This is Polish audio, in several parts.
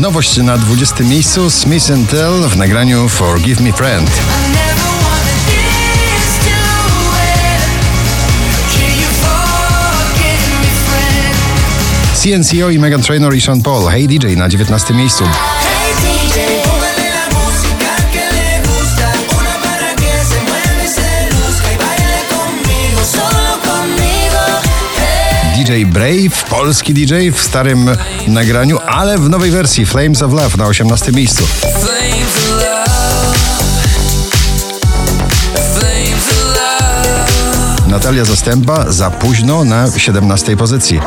Nowość na 20 miejscu Smith Tell w nagraniu Forgive Me Friend. CNCO i Megan Trainor i Sean Paul. Hey DJ na 19 miejscu. DJ Brave, polski DJ w starym nagraniu, ale w nowej wersji Flames of Love na 18 miejscu. Natalia Zastępa za późno na 17 pozycji.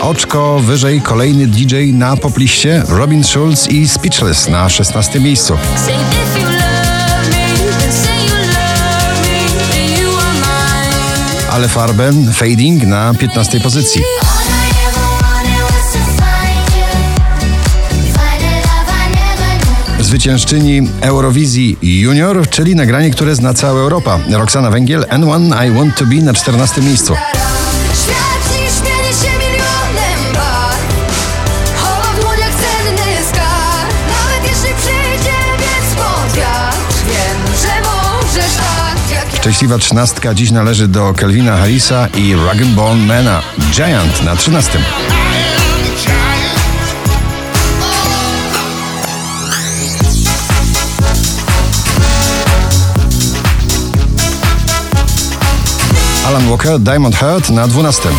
Oczko wyżej kolejny DJ na popliście Robin Schulz i Speechless na 16 miejscu. Ale Farben Fading na 15 pozycji. Zwyciężczyni Eurowizji Junior, czyli nagranie, które zna cała Europa. Roxana Węgiel, N1 I Want To Be na 14 miejscu. Szczęśliwa trzynastka dziś należy do Kelvina Harrisa i Rag Bone Mana Giant na trzynastym. Alan Walker, Diamond Heart na dwunastym.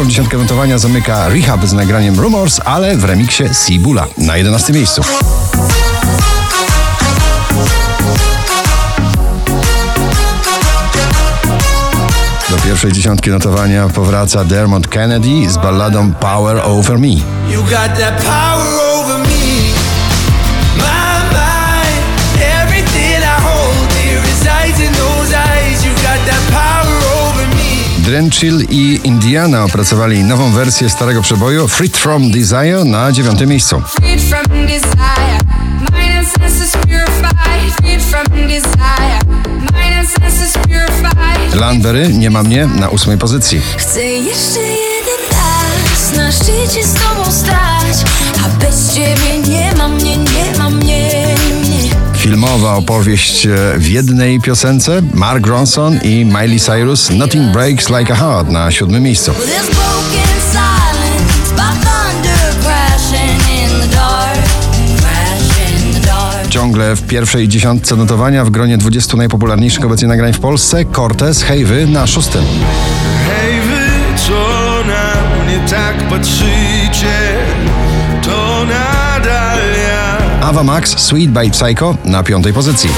Drugą dziesiątkę notowania zamyka Rehab z nagraniem Rumors, ale w remiksie Sibula na 11 miejscu. Do pierwszej dziesiątki notowania powraca Dermot Kennedy z balladą Power Over Me. Drenchill i Indiana opracowali nową wersję starego przeboju Freed From Desire na dziewiątym miejscu. Landberry, nie ma mnie na ósmej pozycji. Chcę jeszcze jeden raz na szczycie z tobą stać, a bez ciebie nie ma mnie, nie ma mnie. Filmowa opowieść e, w jednej piosence Mark Ronson i Miley Cyrus Nothing Breaks Like a Heart na siódmym miejscu. Ciągle w pierwszej dziesiątce notowania w gronie 20 najpopularniejszych obecnie nagrań w Polsce Cortez Hej Wy na szóstym. Hej wy, co na mnie tak patrzycie, to ja. Ava Max Sweet by Psycho na piątej pozycji.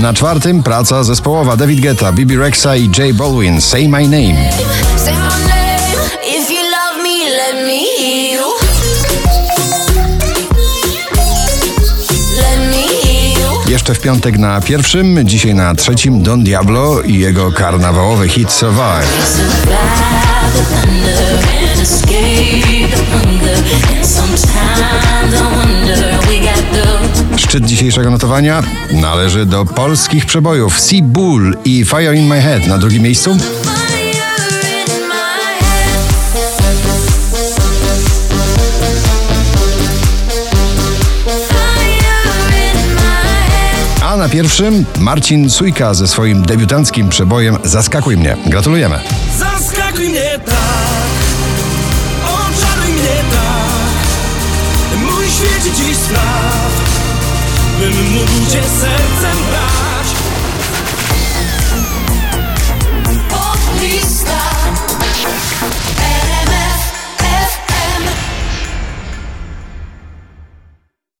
Na czwartym praca zespołowa David Guetta, Bibi Rexa i J Balwin Say My Name. Jeszcze w piątek na pierwszym, dzisiaj na trzecim Don Diablo i jego karnawałowy hit Survive. Szczyt dzisiejszego notowania należy do polskich przebojów Sea Bull i Fire in My Head na drugim miejscu. Pierwszym Marcin Sujka ze swoim debiutanckim przebojem Zaskakuj mnie. Gratulujemy. Zaskakuj mnie tak, oczaruj mnie tak, mój świecie dziś spraw, bym mógł cię sercem brać.